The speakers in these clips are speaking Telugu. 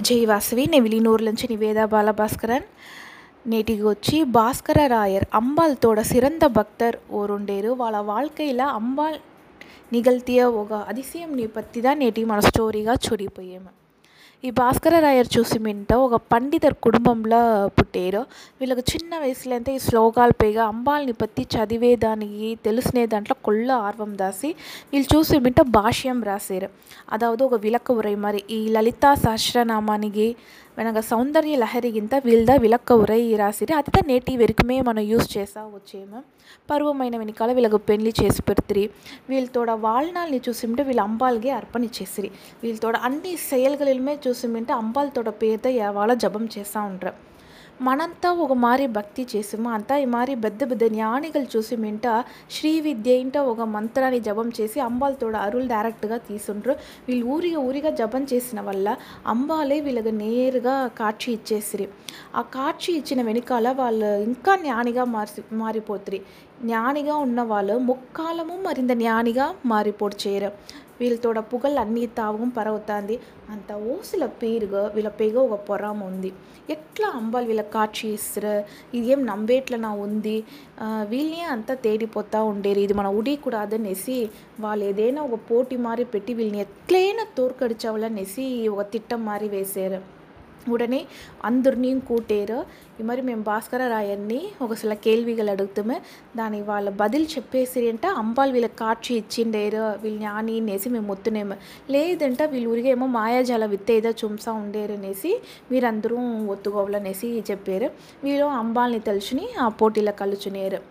జై వాసవి నేను విలీనూరు నుంచి నివేదా బాలభాస్కరన్ நேட்டிக்கு வச்சு பாஸ்கர ராயர் அம்பாள் தோட சிறந்த பக்தர் ஓருண்டேரு వాళ్ళ வாழ்க்கையில் అంబాల్ నిగల్తియ ఒక అతిశయంని పత్తి தான் నేటి మన స్టోరీగా చూడిపోయాము ఈ భాస్కర రాయర్ చూసి మింట ఒక పండితర్ కుటుంబంలో పుట్టారు. వీళ్ళకి చిన్న వయసులో అంతా ఈ శ్లోకాలు పైగా అంబాల్ని పత్తి చదివేదానికి తెలిసినే దాంట్లో కొల్ల ఆర్వం దాసి వీళ్ళు చూసి మింట భాష్యం రాశారు. అదావదు ఒక విలక్క ఉరై మరి ఈ లలితా సహస్రనామానికి మనకు సౌందర్య లహరి గింత వీళ్ళ విలక్క ఉరై రాసిరి అతిత నేటి వెరుకమే మనం యూస్ చేసా వచ్చేమో పర్వమైన వెనకాల వీళ్ళకు పెళ్లి చేసి పెడుతురి వీళ్ళతోడ వాళ్ళని చూసిమింటే వీళ్ళు అంబాల్గే అర్పణ ఇచ్చేసిరి వీళ్ళతోడ అన్ని செயல்களிலுமே చూసిమింటే అంబాల్తோட పేరుతో వాళ్ళ జపం చేస్తూ ఉంటారు ಮನಂತ ఒక మారి భక్తి చేಸುಮ అంతా ఈ మారి పెద్ద పెద్ద జ్ఞానిగలు చూసి మింట శ్రీ విద్య ఇంట ఒక మంత్రాన్ని జపం చేసి అంబాల్ తోడ అరులు డైరెక్ట్గా తీసుంటారు వీళ్ళు ఊరిగా ఊరిగా జపం చేసిన వల్ల అంబాలే వీళ్ళకి నేరుగా కాక్షి ఇచ్చేసిరి. ఆ కాక్షి ఇచ్చిన వెనకాల వాళ్ళు ఇంకా జ్ఞానిగా మారి మారిపోతురి. జ్ఞానిగా ఉన్న వాళ్ళు ముక్కాలము మరింత జ్ఞానిగా మారిపోడ్చేయరు వీళ్ళతోడ పుగల్ అన్ని తావం పరవుతుంది. అంత ఓసుల పేరుగా వీళ్ళ పేగ ఒక పొరామ ఉంది. ఎట్లా అంబాలు వీళ్ళ కాட்சி ఇస్తారు ఇదేం నంబేట్లనా ఉంది? వీళ్ళనే అంతా తేడిపోతూ ఉండేరు. ఇది మన ఉడీకూడదనేసి వాళ్ళు ఏదైనా ఒక పోటీ మారి పెట్టి వీళ్ళని ఎట్లైనా తోర్కడిచావాలనేసి ఒక తిట్టం మారి వేశారు ఉడనే అందరినీ కూటేరు ఈ మరి మేము భాస్కరరాయన్ని ఒక ఒకసారి కేల్విగలు అడుగుతామే దాని వాళ్ళ బదిలు చెప్పేసి అంటే అంబాలు వీళ్ళకి కాచి ఇచ్చిండేరు వీళ్ళు ఆని అనేసి మేము ఒత్తునేమో లేదంటే వీళ్ళు ఉరిగేమో మాయాజాల విత్త ఏదో చుంసా ఉండేరు అనేసి మీరందరూ ఒత్తుకోవాలనేసి చెప్పారు వీళ్ళు అంబాల్ని తలుచుని ఆ పోటీలో కలుచునేరు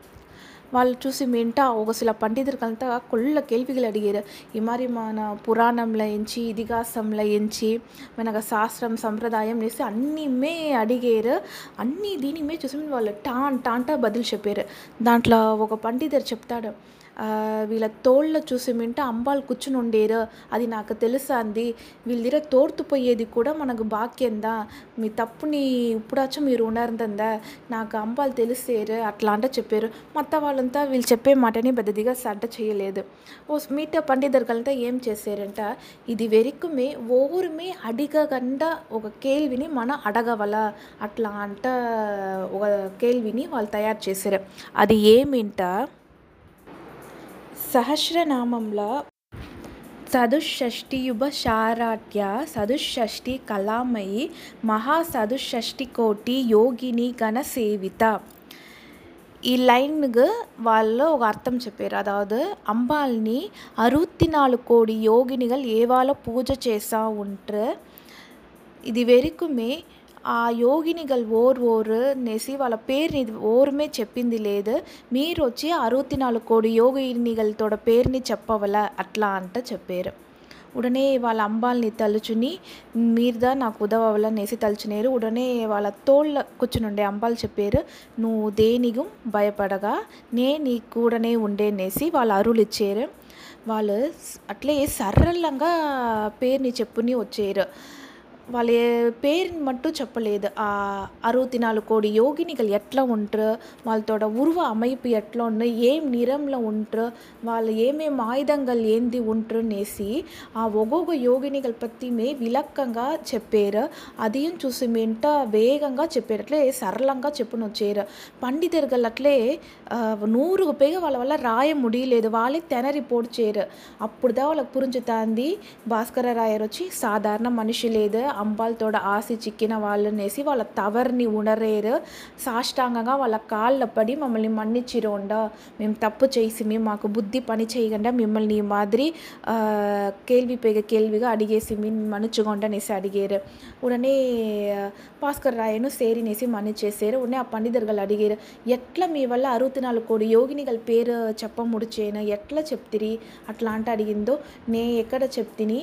వాళ్ళు చూసి మేంట ఒక மெயின்ட்டா ஒரு சில కేల్విగలు கொள்ள கேள்விகள் அடிகிறார் இம்மாதிரிமான புராணம்ல ఎంచి ఇతిహాసంలో ఎంచి మనక శాస్త్రం సంప్రదాయం చేసి అన్నీమే అడిగారు. అన్నీ దీనిమే చూసి వాళ్ళు టాన్ టాంటా బదులు చెప్పారు. దాంట్లో ఒక పండితుడు చెప్తాడు వీళ్ళ తోళ్ళ చూసి మింటే అంబాలు కూర్చునుండేరు. అది నాకు తెలుసాంది. వీళ్ళ దగ్గర తోర్తుపోయేది కూడా మనకు బాక్యందా? మీ తప్పుని ఇప్పుడాచో మీరు ఉండారందా నాకు అంబాలు తెలిసేరు అట్లా అంట చెప్పారు. మొత్తం వాళ్ళంతా వీళ్ళు చెప్పే మాటని పెద్దదిగా సడ్డ చేయలేదు. ఓ మీట పండితర్గలంతా ఏం చేశారంట ఇది వెరుకుమే ఓరుమే అడిగకుండా ఒక కేల్విని మనం అడగవల. అట్లా అంట ఒక కేల్విని వాళ్ళు తయారు చేశారు అది ఏమింటా? సహస్రనామంలో చదుషష్ఠియుభ శారాట్య చదుషష్ఠి కళామయి మహా చదుషష్ఠి కోటి యోగిని గణసేవిత ఈ లైన్కు వాళ్ళు ఒక అర్థం చెప్పారు అదావదు అంబాల్ని అరువతి నాలుగు కోడి యోగినిగల్ ఏవాలో పూజ చేసా ఉంట్రు ఇది వరకుమే ఆ యోగినిగల్ ఓర్ ఓర్ అనేసి వాళ్ళ పేరుని ఓరుమే చెప్పింది లేదు మీరు వచ్చి అరవై నాలుగు కోడి యోగినిగలతోడ పేరుని చెప్పవల అట్లా అంట చెప్పారు ఉడనే వాళ్ళ అంబాల్ని తలుచుని మీరుదా నాకు ఉదవలనేసి తలుచునేరు ఉడనే వాళ్ళ తోళ్ళ కూర్చునుండే అంబాలు చెప్పారు నువ్వు దేనిగు భయపడగా నే నీ కూడనే ఉండేనేసి వాళ్ళు అరువులు ఇచ్చారు వాళ్ళు అట్లే సరళంగా పేరుని చెప్పుని వచ్చారు వాళ్ళ పేరుని మట్టు చెప్పలేదు ఆ అరవై నాలుగు కోడి యోగినిగలు ఎట్లా ఉంటారు వాళ్ళతోడ ఉరువ అమైపు ఎట్లా ఉండు ఏం నిరంలో ఉంటారు వాళ్ళు ఏమేమి ఆయుధంగలు ఏంది ఉంటునేసి ఆ ఒగొగ యోగినిగల పత్తిమే విలక్కంగా చెప్పారు అదేం చూసి మేంట వేగంగా చెప్పారు అట్లే సరళంగా చెప్పును వచ్చారు పండితరుగలు అట్లే నూరుకు పైగా వాళ్ళ వల్ల రాయ ముడియలేదు వాళ్ళే తెన రిపోర్ట్ చేయరు అప్పుడుదా వాళ్ళకి పురించుతాంది భాస్కర రాయర్ వచ్చి సాధారణ మనిషి లేదు అంబాల్తోడ ఆశి చిక్కిన వాళ్ళనేసి వాళ్ళ తవర్ని ఉణరేరు సాష్టాంగంగా వాళ్ళ కాళ్ళ పడి మమ్మల్ని మన్నిచ్చిరోండ. మేము తప్పు చేసి మేము మాకు బుద్ధి పని చేయకుండా మిమ్మల్ని ఈ మాదిరి కేల్వి పేగ కేల్విగా అడిగేసి మీ మనుచుగొండనేసి అడిగారు. ఉడనే భాస్కర్ రాయను సేరినేసి మన్నిచ్చేసారు. ఉడనే ఆ పండితర్గలు అడిగారు ఎట్లా మీ వల్ల అరవై నాలుగు కోడి యోగినిగల పేరు చెప్ప ముడిచేను ఎట్లా చెప్తిరి? అట్లా అంటే అడిగిందో నే ఎక్కడ చెప్తిని?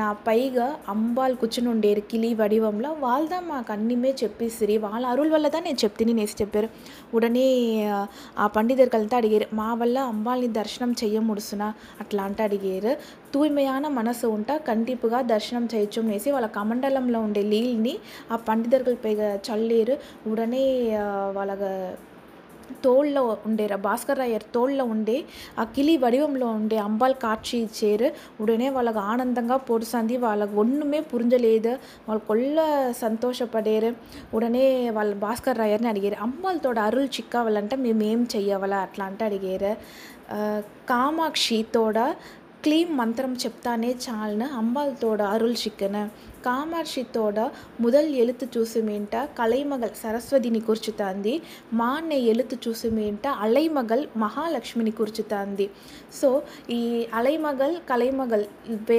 నా పైగా అంబాలు కూర్చుని ఉండేరు కిలి వడివంలో వాళ్ళదా మాకు அன்னிமே చెప్పేసిరి. వాళ్ళ అరుల్ వల్ల దా నేను చెప్తిని నేసి చెప్పారు. ఉడనే ఆ పండితர்கள்தான் అడిగారు మా వల్ల అంబాల్ని దర్శనం చెయ్య ముడుసునా? అట్లా అంటే అడిగారు. తూయ్మయాన మనసు ఉంట కంటిపుగా దర్శనం చేయొచ్చునేసి వాళ్ళ కమండలంలో ఉండే లీల్ని ఆ పండితர்கள் చల్లేరు. ఉడనే వాళ్ళ తోళ్ళ ఉండే భాస్కరయ్యర్ తోళ్ళ ఉండే ఆ కిళి వడివంలో ఉండే అంబాల్ కాక్షి ఇచ్చేరు உடனே వాళ్ళకు ఆనందంగా పొడిసంది వాళ్ళకు ఒన్నుమే పురించలేదు వాళ్ళు కొల్ల సంతోషపడేరు ఉడనే వాళ్ళ భాస్కర్ అయ్యర్ని అడిగారు అమ్మాలతోడ అరుల్ చిక్కావాలంటే మేము ఏం చెయ్యవాలా అట్లా అంటే అడిగారు కామాక్షితోడ క్లీం మంత్రం చెప్తానే చాలను అంబాలతోడ అరుల్ చిక్కను కామాక్షితోడ మొదల్ ఎలుతు చూసుమేంట కలైమగల్ సరస్వతిని కూర్చుతాంది మాన్నే ఎలుతు చూసుమేంట అలైమగల్ మహాలక్ష్మిని కూర్చుతాంది సో ఈ అలైమగల్ కలైమగల్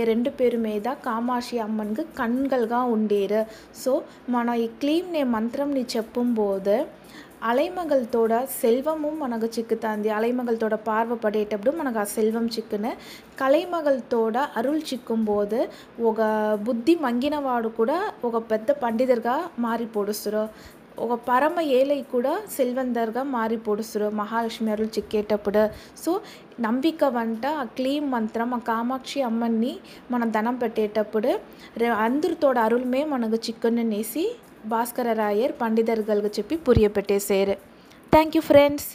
రెండు పేరు మీద కామాక్షి అమ్మన్కు கண்கள்கா ఉండేరు సో మన ఈ క్లీమ్నే మంత్రంని చెప్పుంబోదు అలైమగల్తోడ సెల్వము మనకు చిక్కుతాంది అలైమగల్తోడ పార్వపడేటప్పుడు మనకు ఆ సెల్వం చిక్కును కలైమగల్తోడ అరుల్ చిక్కుంబోదు ఒక బుద్ధి మంగి మంగినవాడు కూడా ఒక పెద్ద పండితుడిగా మారి పొడుస్తురు. ఒక పరమ ఏలై కూడా సెల్వందర్గా మారి పొడుస్తురు మహాలక్ష్మి అరులు చిక్కేటప్పుడు. సో నంబిక వంట ఆ క్లీం మంత్రం ఆ కామాక్షి అమ్మని మనం ధనం పెట్టేటప్పుడు రే అందరితోడ అరుள்మే మనకు చిక్కుననేసి భాస్కర రాయర్ పండితర్గల్గా చెప్పి పురియపెట్టేశారు థ్యాంక్ యూ ఫ్రెండ్స్.